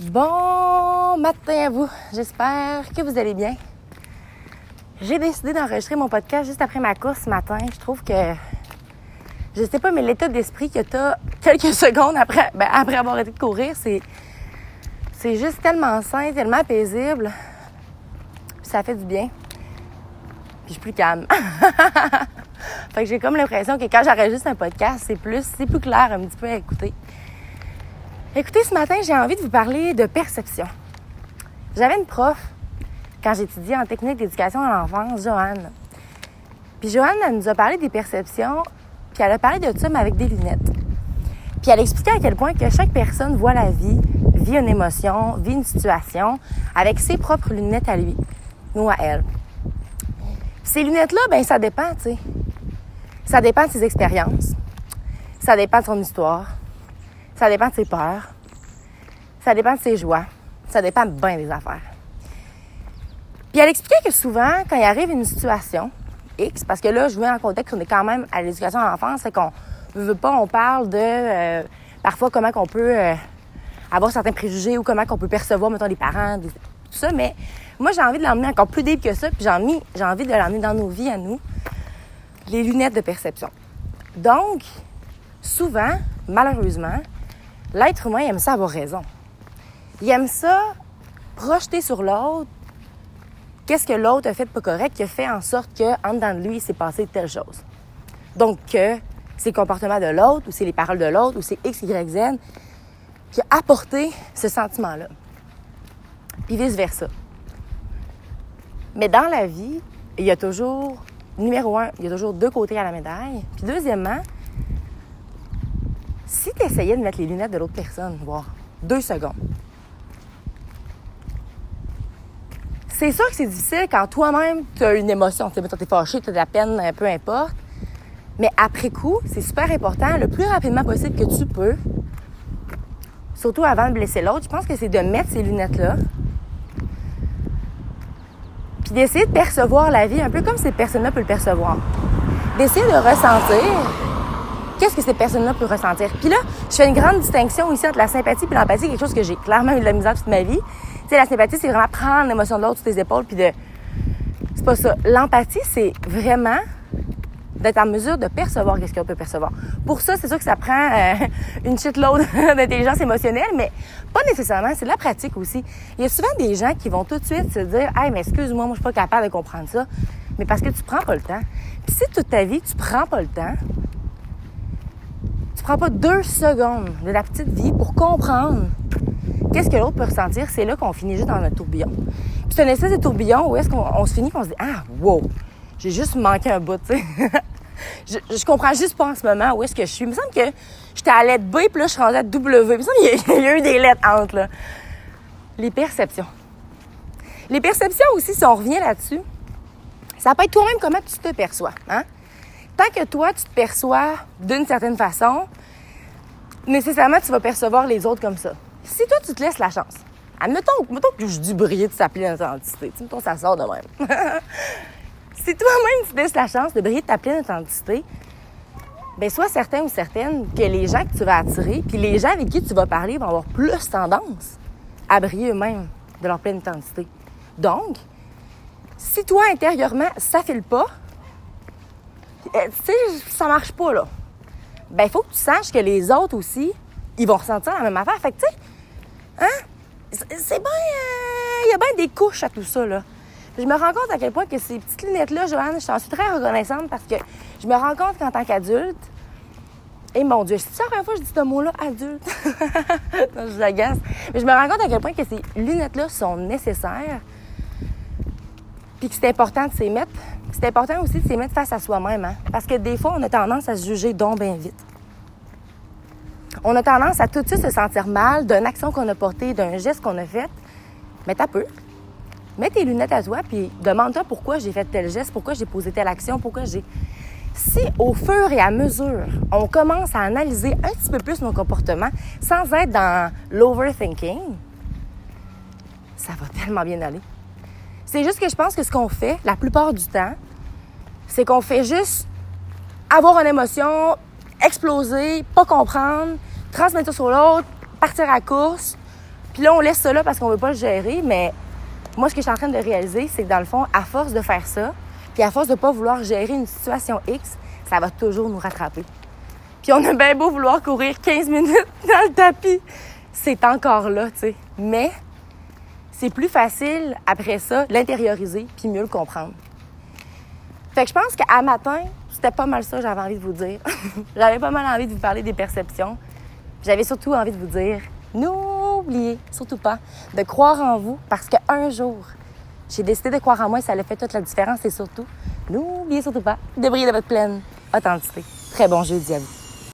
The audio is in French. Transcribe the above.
Bon matin à vous. J'espère que vous allez bien. J'ai décidé d'enregistrer mon podcast juste après ma course ce matin. Je trouve que, je sais pas, mais l'état d'esprit que tu as quelques secondes après, ben, après avoir arrêté de courir, c'est, c'est juste tellement sain, tellement paisible. ça fait du bien. Puis je suis plus calme. fait que j'ai comme l'impression que quand j'enregistre un podcast, c'est plus, c'est plus clair un petit peu à écouter. Écoutez, ce matin, j'ai envie de vous parler de perception. J'avais une prof quand j'étudiais en technique d'éducation à l'enfance, Joanne. Puis Joanne, elle nous a parlé des perceptions, puis elle a parlé de ça, avec des lunettes. Puis elle expliquait à quel point que chaque personne voit la vie, vit une émotion, vit une situation avec ses propres lunettes à lui, ou à elle. Ces lunettes-là, ben ça dépend, tu sais. Ça dépend de ses expériences. Ça dépend de son histoire. Ça dépend de ses peurs. Ça dépend de ses joies. Ça dépend bien des affaires. Puis elle expliquait que souvent, quand il arrive une situation X, parce que là, je mets en contexte qu'on est quand même à l'éducation à l'enfance, c'est qu'on ne veut pas, on parle de euh, parfois comment qu'on peut euh, avoir certains préjugés ou comment qu'on peut percevoir, mettons, les parents, tout ça. Mais moi, j'ai envie de l'emmener encore plus deep que ça, puis j'ai j'ai envie de l'emmener dans nos vies à nous, les lunettes de perception. Donc, souvent, malheureusement, l'être humain aime ça avoir raison. Il aime ça projeter sur l'autre qu'est-ce que l'autre a fait de pas correct qui a fait en sorte que en dedans de lui, il s'est passé telle chose. Donc que c'est le comportement de l'autre ou c'est les paroles de l'autre ou c'est X, Y, Z qui a apporté ce sentiment-là. Puis vice-versa. Mais dans la vie, il y a toujours, numéro un, il y a toujours deux côtés à la médaille. Puis deuxièmement, si tu essayais de mettre les lunettes de l'autre personne, voir deux secondes, c'est sûr que c'est difficile quand toi-même, tu as une émotion. Tu es fâché, tu as de la peine, peu importe. Mais après coup, c'est super important, le plus rapidement possible que tu peux, surtout avant de blesser l'autre, je pense que c'est de mettre ces lunettes-là. Puis d'essayer de percevoir la vie un peu comme ces personnes-là peuvent le percevoir. D'essayer de ressentir qu'est-ce que ces personnes-là peuvent ressentir? Puis là, je fais une grande distinction ici entre la sympathie et l'empathie, quelque chose que j'ai clairement eu de la misère toute ma vie. Tu sais, la sympathie, c'est vraiment prendre l'émotion de l'autre sur tes épaules, puis de... C'est pas ça. L'empathie, c'est vraiment d'être en mesure de percevoir qu'est-ce qu'on peut percevoir. Pour ça, c'est sûr que ça prend euh, une shitload d'intelligence émotionnelle, mais pas nécessairement. C'est de la pratique aussi. Il y a souvent des gens qui vont tout de suite se dire, hey, mais excuse-moi, moi, je suis pas capable de comprendre ça. Mais parce que tu prends pas le temps. Puis si toute ta vie, tu prends pas le temps, tu prends pas deux secondes de la petite vie pour comprendre qu'est-ce que l'autre peut ressentir, c'est là qu'on finit juste dans notre tourbillon. Puis c'est un espèce de tourbillon où est-ce qu'on se finit qu'on se dit Ah, wow, j'ai juste manqué un bout, tu sais. je, je, comprends juste pas en ce moment où est-ce que je suis. Il me semble que j'étais à lettre B, puis là, je suis rendue à W. Il me semble qu'il y, y, a eu des lettres entre, là. Les perceptions. Les perceptions aussi, si on revient là-dessus, ça peut être toi-même comment tu te perçois, hein? Tant que toi, tu te perçois d'une certaine façon, nécessairement, tu vas percevoir les autres comme ça. Si toi, tu te laisses la chance, admettons, mettons que je dis briller de sa pleine authenticité, mettons, ça sort de même. si toi-même, tu te laisses la chance de briller de ta pleine authenticité, bien, sois certain ou certaine que les gens que tu vas attirer, puis les gens avec qui tu vas parler vont avoir plus tendance à briller eux-mêmes de leur pleine authenticité. Donc, si toi, intérieurement, ça file pas, tu sais, ça marche pas, là. Ben, il faut que tu saches que les autres aussi, ils vont ressentir la même affaire. Fait que, tu sais, hein? C'est bien. Il y a bien des couches à tout ça, là. je me rends compte à quel point que ces petites lunettes-là, Joanne, je t'en suis très reconnaissante parce que je me rends compte qu'en tant qu'adulte, et mon Dieu, c'est la première fois que je dis ce mot-là, adulte? je agace. Mais je me rends compte à quel point que ces lunettes-là sont nécessaires. Puis que c'est important de s'y mettre c'est important aussi de s'y mettre face à soi-même, hein? parce que des fois, on a tendance à se juger donc bien vite. On a tendance à tout de suite se sentir mal d'une action qu'on a portée, d'un geste qu'on a fait. Mais t'as peu. Mets tes lunettes à toi, puis demande-toi pourquoi j'ai fait tel geste, pourquoi j'ai posé telle action, pourquoi j'ai... Si au fur et à mesure, on commence à analyser un petit peu plus nos comportements sans être dans l'overthinking, ça va tellement bien aller. C'est juste que je pense que ce qu'on fait la plupart du temps, c'est qu'on fait juste avoir une émotion, exploser, pas comprendre, transmettre ça sur l'autre, partir à course, Puis là, on laisse ça là parce qu'on veut pas le gérer, mais moi, ce que je suis en train de réaliser, c'est que dans le fond, à force de faire ça, puis à force de pas vouloir gérer une situation X, ça va toujours nous rattraper. Puis on a bien beau vouloir courir 15 minutes dans le tapis, c'est encore là, tu sais. Mais c'est plus facile après ça l'intérioriser puis mieux le comprendre. Fait que je pense qu'à matin, c'était pas mal ça j'avais envie de vous dire. j'avais pas mal envie de vous parler des perceptions. J'avais surtout envie de vous dire, n'oubliez surtout pas de croire en vous parce qu'un jour, j'ai décidé de croire en moi et ça a fait toute la différence et surtout, n'oubliez surtout pas de briller de votre pleine authenticité. Très bon jeudi à vous.